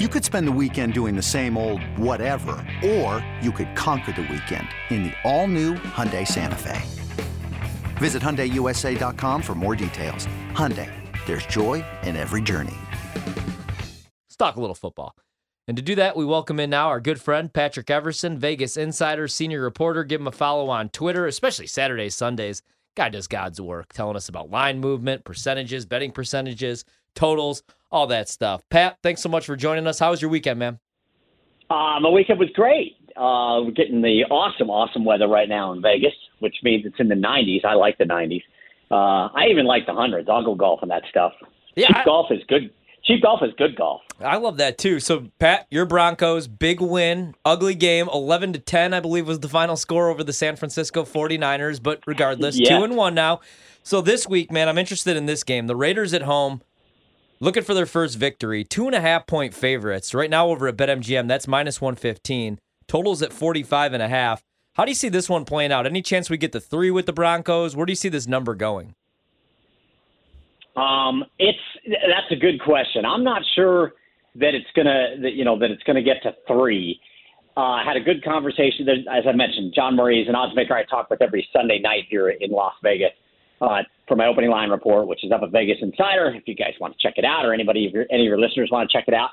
You could spend the weekend doing the same old whatever, or you could conquer the weekend in the all-new Hyundai Santa Fe. Visit HyundaiUSA.com for more details. Hyundai, there's joy in every journey. Let's talk a little football. And to do that, we welcome in now our good friend Patrick Everson, Vegas Insider, senior reporter. Give him a follow on Twitter, especially Saturdays, Sundays. Guy does God's work, telling us about line movement, percentages, betting percentages, totals, all that stuff. Pat, thanks so much for joining us. How was your weekend, man? Uh, my weekend was great. Uh, we're getting the awesome, awesome weather right now in Vegas, which means it's in the 90s. I like the 90s. Uh, I even like the hundreds. I'll go golf and that stuff. Yeah, cheap I- golf is good. Cheap golf is good golf. I love that too. So, Pat, your Broncos, big win, ugly game, 11 to 10, I believe was the final score over the San Francisco 49ers. But regardless, Yeah. two and one now. So, this week, man, I'm interested in this game. The Raiders at home, looking for their first victory. Two and a half point favorites. Right now, over at BetMGM, that's minus 115. Totals at 45 and a half. How do you see this one playing out? Any chance we get the three with the Broncos? Where do you see this number going? Um, it's that's a good question. I'm not sure that it's gonna that you know that it's gonna get to three. Uh, I had a good conversation. As I mentioned, John Murray is an odds maker I talk with every Sunday night here in Las Vegas uh, for my opening line report, which is up at Vegas Insider. If you guys want to check it out, or anybody, your, any of your listeners want to check it out,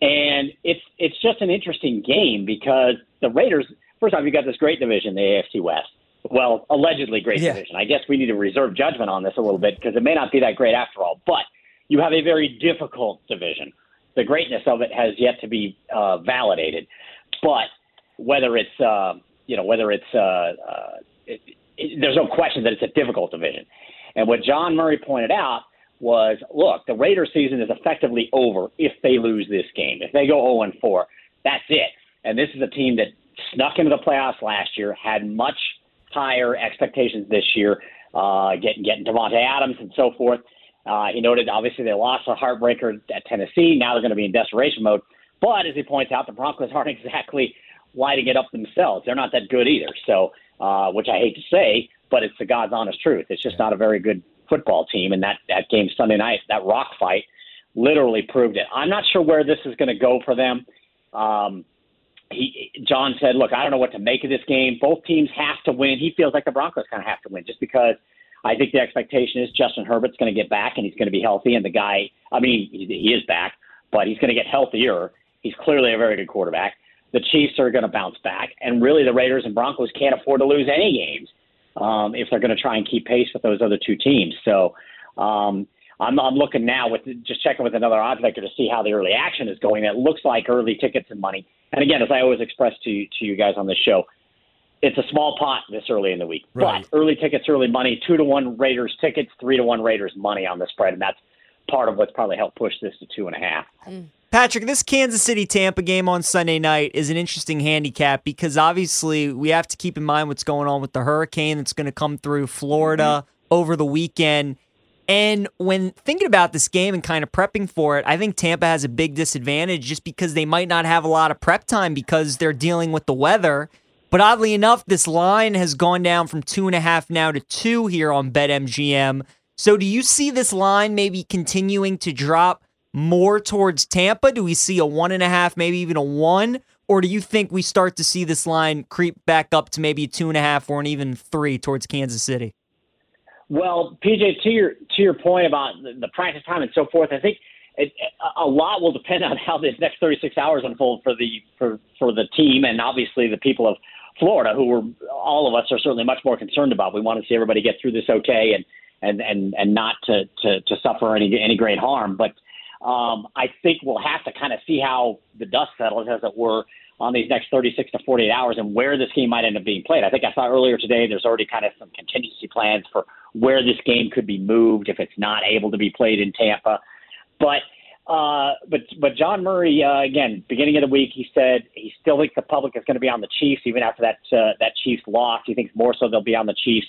and it's it's just an interesting game because the Raiders. First off, you got this great division, the AFC West. Well, allegedly great Yeah. division. I guess we need to reserve judgment on this a little bit because it may not be that great after all. But you have a very difficult division. The greatness of it has yet to be uh, validated. But whether it's uh, you know whether it's uh, uh, there's no question that it's a difficult division. And what John Murray pointed out was, look, the Raiders season is effectively over if they lose this game. If they go 0 and 4, that's it. And this is a team that snuck into the playoffs last year, had much higher expectations this year, uh, getting getting Davante Adams and so forth. Uh, he noted obviously they lost a heartbreaker at Tennessee. Now they're going to be in desperation mode. But as he points out, the Broncos aren't exactly lighting it up themselves. They're not that good either. So, uh, which I hate to say, but it's the God's honest truth. It's just not a very good football team. And that that game Sunday night, that rock fight, literally proved it. I'm not sure where this is going to go for them. Um, he John said, "Look, I don't know what to make of this game. Both teams have to win. He feels like the Broncos kind of have to win, just because I think the expectation is Justin Herbert's going to get back and he's going to be healthy. And the guy, I mean, he, he is back, but he's going to get healthier. He's clearly a very good quarterback. The Chiefs are going to bounce back, and really, the Raiders and Broncos can't afford to lose any games um, if they're going to try and keep pace with those other two teams. So." Um, I'm, I'm looking now with just checking with another odds maker to see how the early action is going. It looks like early tickets and money. And again, as I always express to to you guys on this show, it's a small pot this early in the week. Right. But early tickets, early money, two to one Raiders tickets, three to one Raiders money on the spread, and that's part of what's probably helped push this to two and a half. Patrick, this Kansas City Tampa game on Sunday night is an interesting handicap because obviously we have to keep in mind what's going on with the hurricane that's going to come through Florida mm-hmm. over the weekend. And when thinking about this game and kind of prepping for it, I think Tampa has a big disadvantage just because they might not have a lot of prep time because they're dealing with the weather. But oddly enough, this line has gone down from two and a half now to two here on BetMGM. So do you see this line maybe continuing to drop more towards Tampa? Do we see a one and a half, maybe even a one? Or do you think we start to see this line creep back up to maybe two and a half or an even three towards Kansas City? Well, PJ, to your to your point about the, the practice time and so forth, I think it, a lot will depend on how this next 36 hours unfold for the for for the team and obviously the people of Florida, who we're all of us are certainly much more concerned about. We want to see everybody get through this okay and and and and not to to, to suffer any any great harm. But um, I think we'll have to kind of see how the dust settles, as it were, on these next 36 to 48 hours and where this game might end up being played. I think I saw earlier today there's already kind of some contingency plans for where this game could be moved if it's not able to be played in Tampa. But Uh, but but John Murray uh, again, beginning of the week, he said he still thinks the public is going to be on the Chiefs even after that uh, that Chiefs loss. He thinks more so they'll be on the Chiefs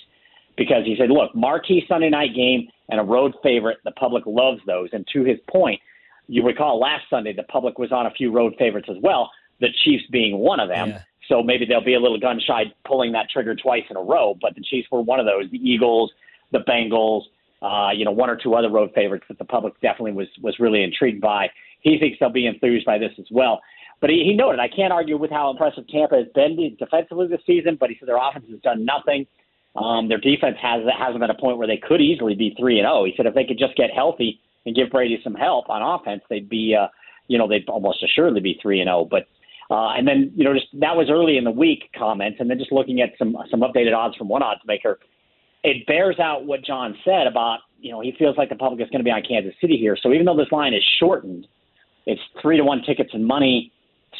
because he said, look, marquee Sunday night game and a road favorite. The public loves those. And to his point, you recall last Sunday the public was on a few road favorites as well. The Chiefs being one of them. Yeah. So maybe they'll be a little gun shy pulling that trigger twice in a row. But the Chiefs were one of those. The Eagles, the Bengals, uh, you know, one or two other road favorites that the public definitely was was really intrigued by. He thinks they'll be enthused by this as well. But he, he noted, I can't argue with how impressive Tampa has been defensively this season, but he said their offense has done nothing. Um, their defense has hasn't been a point where they could easily be three and zero. Oh. He said if they could just get healthy and give Brady some help on offense, they'd be, uh, you know, they'd almost assuredly be three and zero. Oh. But uh, and then you know, just that was early in the week comments, and then just looking at some some updated odds from one odds maker it bears out what John said about, you know, he feels like the public is going to be on Kansas City here. So even though this line is shortened, it's three to one tickets and money,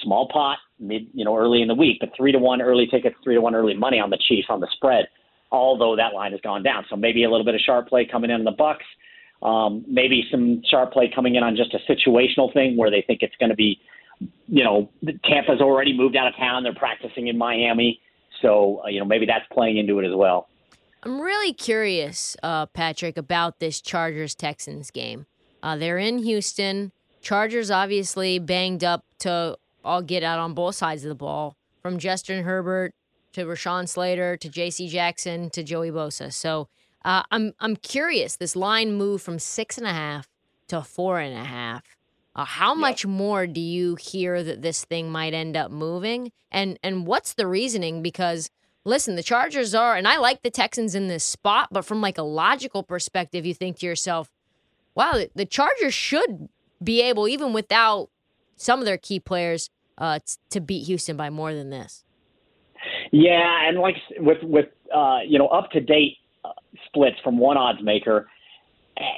small pot, mid, you know, early in the week, but three to one early tickets, three to one early money on the Chiefs on the spread. Although that line has gone down, so maybe a little bit of sharp play coming in on the Bucs. Um, maybe some sharp play coming in on just a situational thing where they think it's going to be, you know, Tampa's already moved out of town. They're practicing in Miami, so uh, you know maybe that's playing into it as well. I'm really curious, uh, Patrick, about this Chargers Texans game. Uh, they're in Houston. Chargers obviously banged up to all get out on both sides of the ball, from Justin Herbert to Rashawn Slater to J.C. Jackson to Joey Bosa. So uh, I'm I'm curious. This line moved from six and a half to four and a half. Uh, how much more do you hear that this thing might end up moving? And and what's the reasoning? Because listen, the Chargers are, and I like the Texans in this spot, but from like a logical perspective, you think to yourself, wow, the Chargers should be able, even without some of their key players, uh, to beat Houston by more than this. Yeah, and like with with uh, you know up to date uh, splits from one odds maker,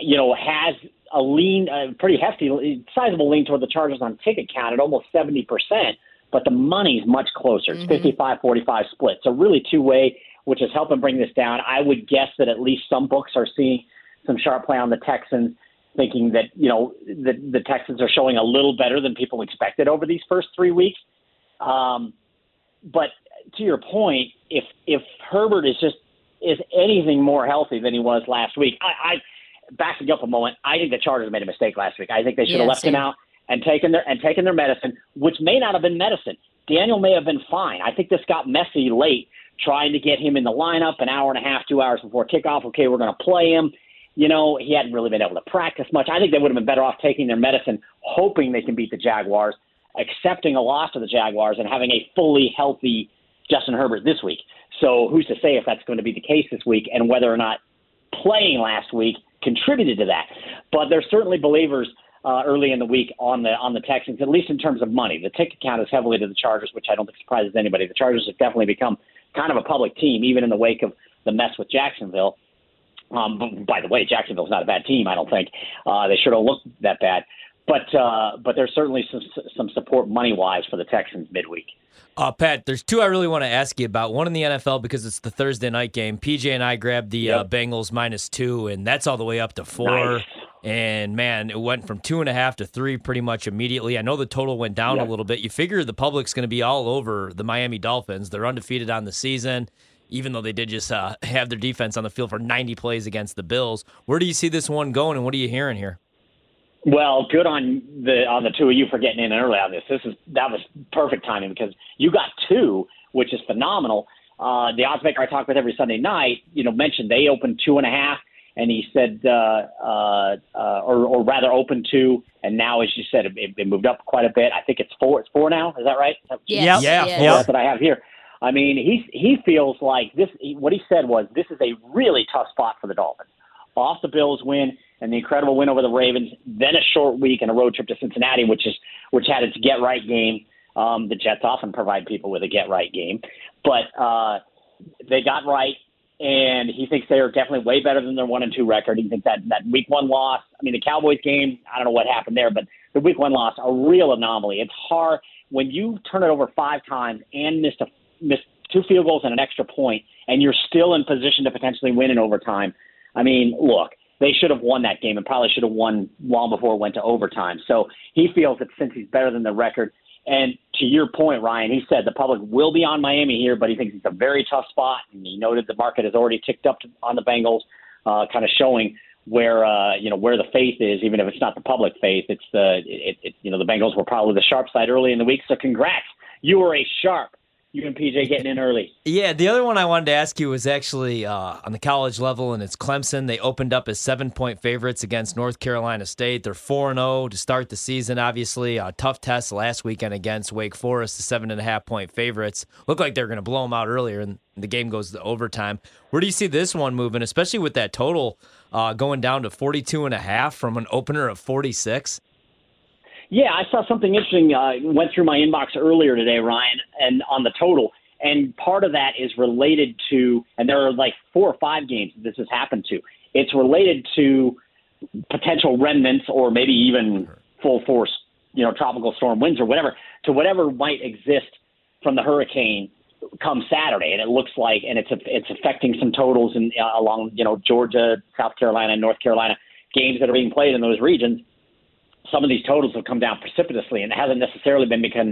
you know has a lean, a pretty hefty, sizable lean toward the Chargers on ticket count at almost seventy percent but the money's much closer. It's mm-hmm. 55 45 split. So, really, two way, which is helping bring this down. I would guess that at least some books are seeing some sharp play on the Texans, thinking that, you know, the, the Texans are showing a little better than people expected over these first three weeks. Um, but to your point, if if Herbert is just is anything more healthy than he was last week, I, I backing up a moment, I think the Chargers made a mistake last week. I think they should have yeah, left same. him out and taken their and taken their medicine, which may not have been medicine. Daniel may have been fine. I think this got messy late, trying to get him in the lineup an hour and a half, two hours before kickoff. Okay, we're going to play him. You know, he hadn't really been able to practice much. I think they would have been better off taking their medicine, hoping they can beat the Jaguars, accepting a loss to the Jaguars, and having a fully healthy Justin Herbert this week. So who's to say if that's going to be the case this week and whether or not playing last week contributed to that? But there's certainly believers – uh, early in the week on the on the Texans, at least in terms of money. The ticket count is heavily to the Chargers, which I don't think surprises anybody. The Chargers have definitely become kind of a public team, even in the wake of the mess with Jacksonville. Um, by the way, Jacksonville's not a bad team. I don't think uh, they sure don't look that bad. But uh, but there's certainly some some support money wise for the Texans midweek. Uh, Pat, there's two I really want to ask you about. One in the NFL because it's the Thursday night game. PJ and I grabbed the uh, yep. uh, Bengals minus two, and that's all the way up to four. Nice. And man, it went from two and a half to three pretty much immediately. I know the total went down a little bit. You figure the public's going to be all over the Miami Dolphins. They're undefeated on the season, even though they did just uh, have their defense on the field for 90 plays against the Bills. Where do you see this one going, and what are you hearing here? Well, good on the on the two of you for getting in early on this. This is that was perfect timing because you got two, which is phenomenal. Uh, the odds maker I talk with every Sunday night, you know, mentioned they opened two and a half and he said, uh, uh, uh, or, or rather, open to, and now, as you said, it, it moved up quite a bit. I think it's four. It's four now. Is that right? Yes. Yeah, yeah, yeah. That's what I have here. I mean, he he feels like this. What he said was, this is a really tough spot for the Dolphins. Off the Bills win and the incredible win over the Ravens, then a short week and a road trip to Cincinnati, which is which had its get right game. Um, the Jets often provide people with a get right game, but uh, they got right and he thinks they are definitely way better than their one and two record. He thinks that that week one loss. I mean, the Cowboys game. I don't know what happened there, but the week one loss, a real anomaly. It's hard when you turn it over five times and missed a missed two field goals and an extra point, and you're still in position to potentially win in overtime. I mean, look, they should have won that game and probably should have won long before it went to overtime. So he feels that since he's better than the record, and to your point, Ryan, he said the public will be on Miami here, but he thinks it's a very tough spot. And he noted the market has already ticked up to, on the Bengals, uh, kind of showing where uh, you know where the faith is, even if it's not the public faith. It's the it, it, you know the Bengals were probably the sharp side early in the week. So congrats, you were a sharp you and PJ getting in early. Yeah, the other one I wanted to ask you was actually uh, on the college level, and it's Clemson. They opened up as seven point favorites against North Carolina State. They're 4 0 to start the season, obviously. A tough test last weekend against Wake Forest, the seven and a half point favorites. Look like they're going to blow them out earlier, and the game goes to overtime. Where do you see this one moving, especially with that total uh, going down to 42 and a half from an opener of 46? Yeah, I saw something interesting. Uh, went through my inbox earlier today, Ryan, and on the total. And part of that is related to, and there are like four or five games this has happened to. It's related to potential remnants or maybe even full force, you know, tropical storm winds or whatever, to whatever might exist from the hurricane come Saturday. And it looks like, and it's it's affecting some totals in uh, along, you know, Georgia, South Carolina, North Carolina games that are being played in those regions some of these totals have come down precipitously, and it hasn't necessarily been because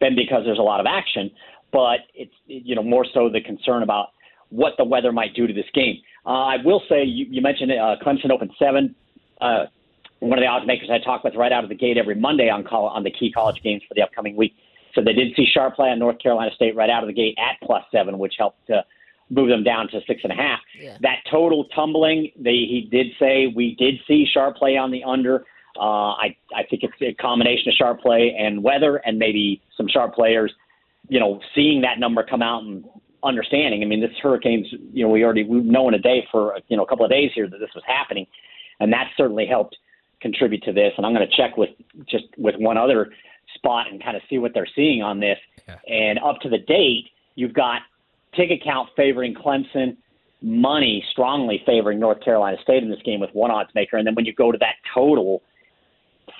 been because there's a lot of action, but it's you know more so the concern about what the weather might do to this game. Uh, I will say you, you mentioned uh, Clemson opened seven. Uh, one of the odds makers I talk with right out of the gate every Monday on call on the key college games for the upcoming week. So they did see sharp play on North Carolina State right out of the gate at plus seven, which helped to move them down to six and a half. Yeah. That total tumbling, they, he did say we did see sharp play on the under. Uh, I I think it's a combination of sharp play and weather, and maybe some sharp players, you know, seeing that number come out and understanding. I mean, this hurricane's, you know, we already we've known a day for you know a couple of days here that this was happening, and that certainly helped contribute to this. And I'm going to check with just with one other spot and kind of see what they're seeing on this. Yeah. And up to the date, you've got ticket count favoring Clemson, money strongly favoring North Carolina State in this game with one odds maker, and then when you go to that total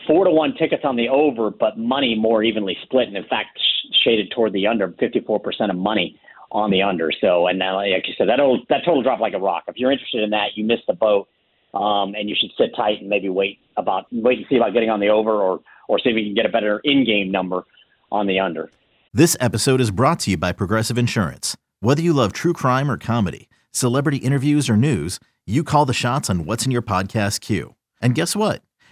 four to one tickets on the over, but money more evenly split, and in fact shaded toward the under. Fifty four percent of money on the under. So, and now, like you said, that that total dropped like a rock. If you're interested in that, you missed the boat, um, and you should sit tight and maybe wait about wait and see about getting on the over, or or see if you can get a better in game number on the under. This episode is brought to you by Progressive Insurance. Whether you love true crime or comedy, celebrity interviews or news, you call the shots on what's in your podcast queue. And guess what?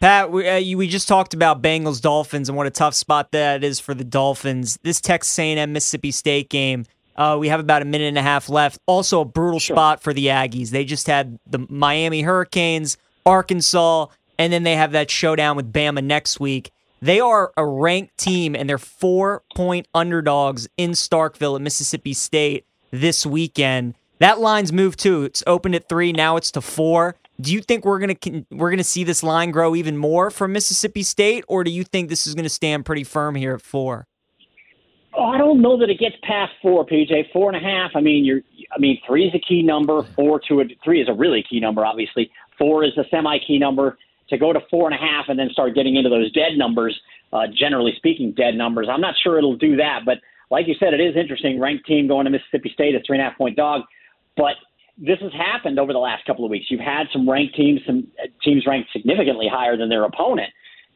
Pat, we, uh, we just talked about Bengals Dolphins and what a tough spot that is for the Dolphins. This Texas A&M Mississippi State game, uh, we have about a minute and a half left. Also, a brutal sure. spot for the Aggies. They just had the Miami Hurricanes, Arkansas, and then they have that showdown with Bama next week. They are a ranked team, and they're four point underdogs in Starkville at Mississippi State this weekend. That line's moved too. It's opened at three, now it's to four. Do you think we're gonna we're gonna see this line grow even more from Mississippi State, or do you think this is gonna stand pretty firm here at four? Oh, I don't know that it gets past four, PJ. Four and a half. I mean, you're. I mean, three is a key number. Four to a three is a really key number. Obviously, four is a semi-key number. To go to four and a half and then start getting into those dead numbers, uh, generally speaking, dead numbers. I'm not sure it'll do that, but like you said, it is interesting. Ranked team going to Mississippi State, a three and a half point dog, but this has happened over the last couple of weeks. You've had some ranked teams, some teams ranked significantly higher than their opponent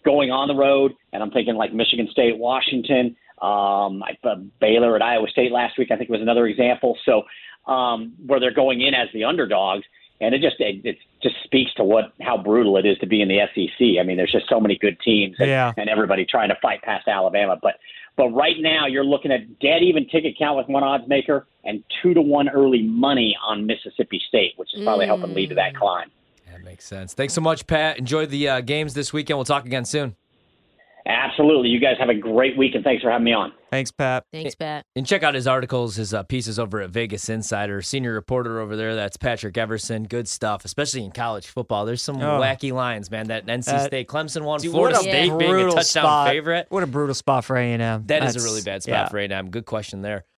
going on the road, and I'm thinking like Michigan State, Washington, um, uh, Baylor at Iowa State last week. I think was another example. So um, where they're going in as the underdogs, and it just it, it just speaks to what how brutal it is to be in the SEC. I mean, there's just so many good teams, and, yeah. and everybody trying to fight past Alabama, but but right now, you're looking at dead even ticket count with one odds maker and two to one early money on Mississippi State, which is probably mm. helping lead to that climb. That makes sense. Thanks so much, Pat. Enjoy the uh, games this weekend. We'll talk again soon. Absolutely. You guys have a great week, and thanks for having me on. Thanks, Pat. Thanks, Pat. And check out his articles, his uh, pieces over at Vegas Insider. Senior reporter over there, that's Patrick Everson. Good stuff, especially in college football. There's some Oh. wacky lines, man. That NC That- State, Clemson one, Dude, Florida what a State being a touchdown spot. favorite. What a brutal spot for A&M. That is a really bad spot yeah. for A&M. Good question there.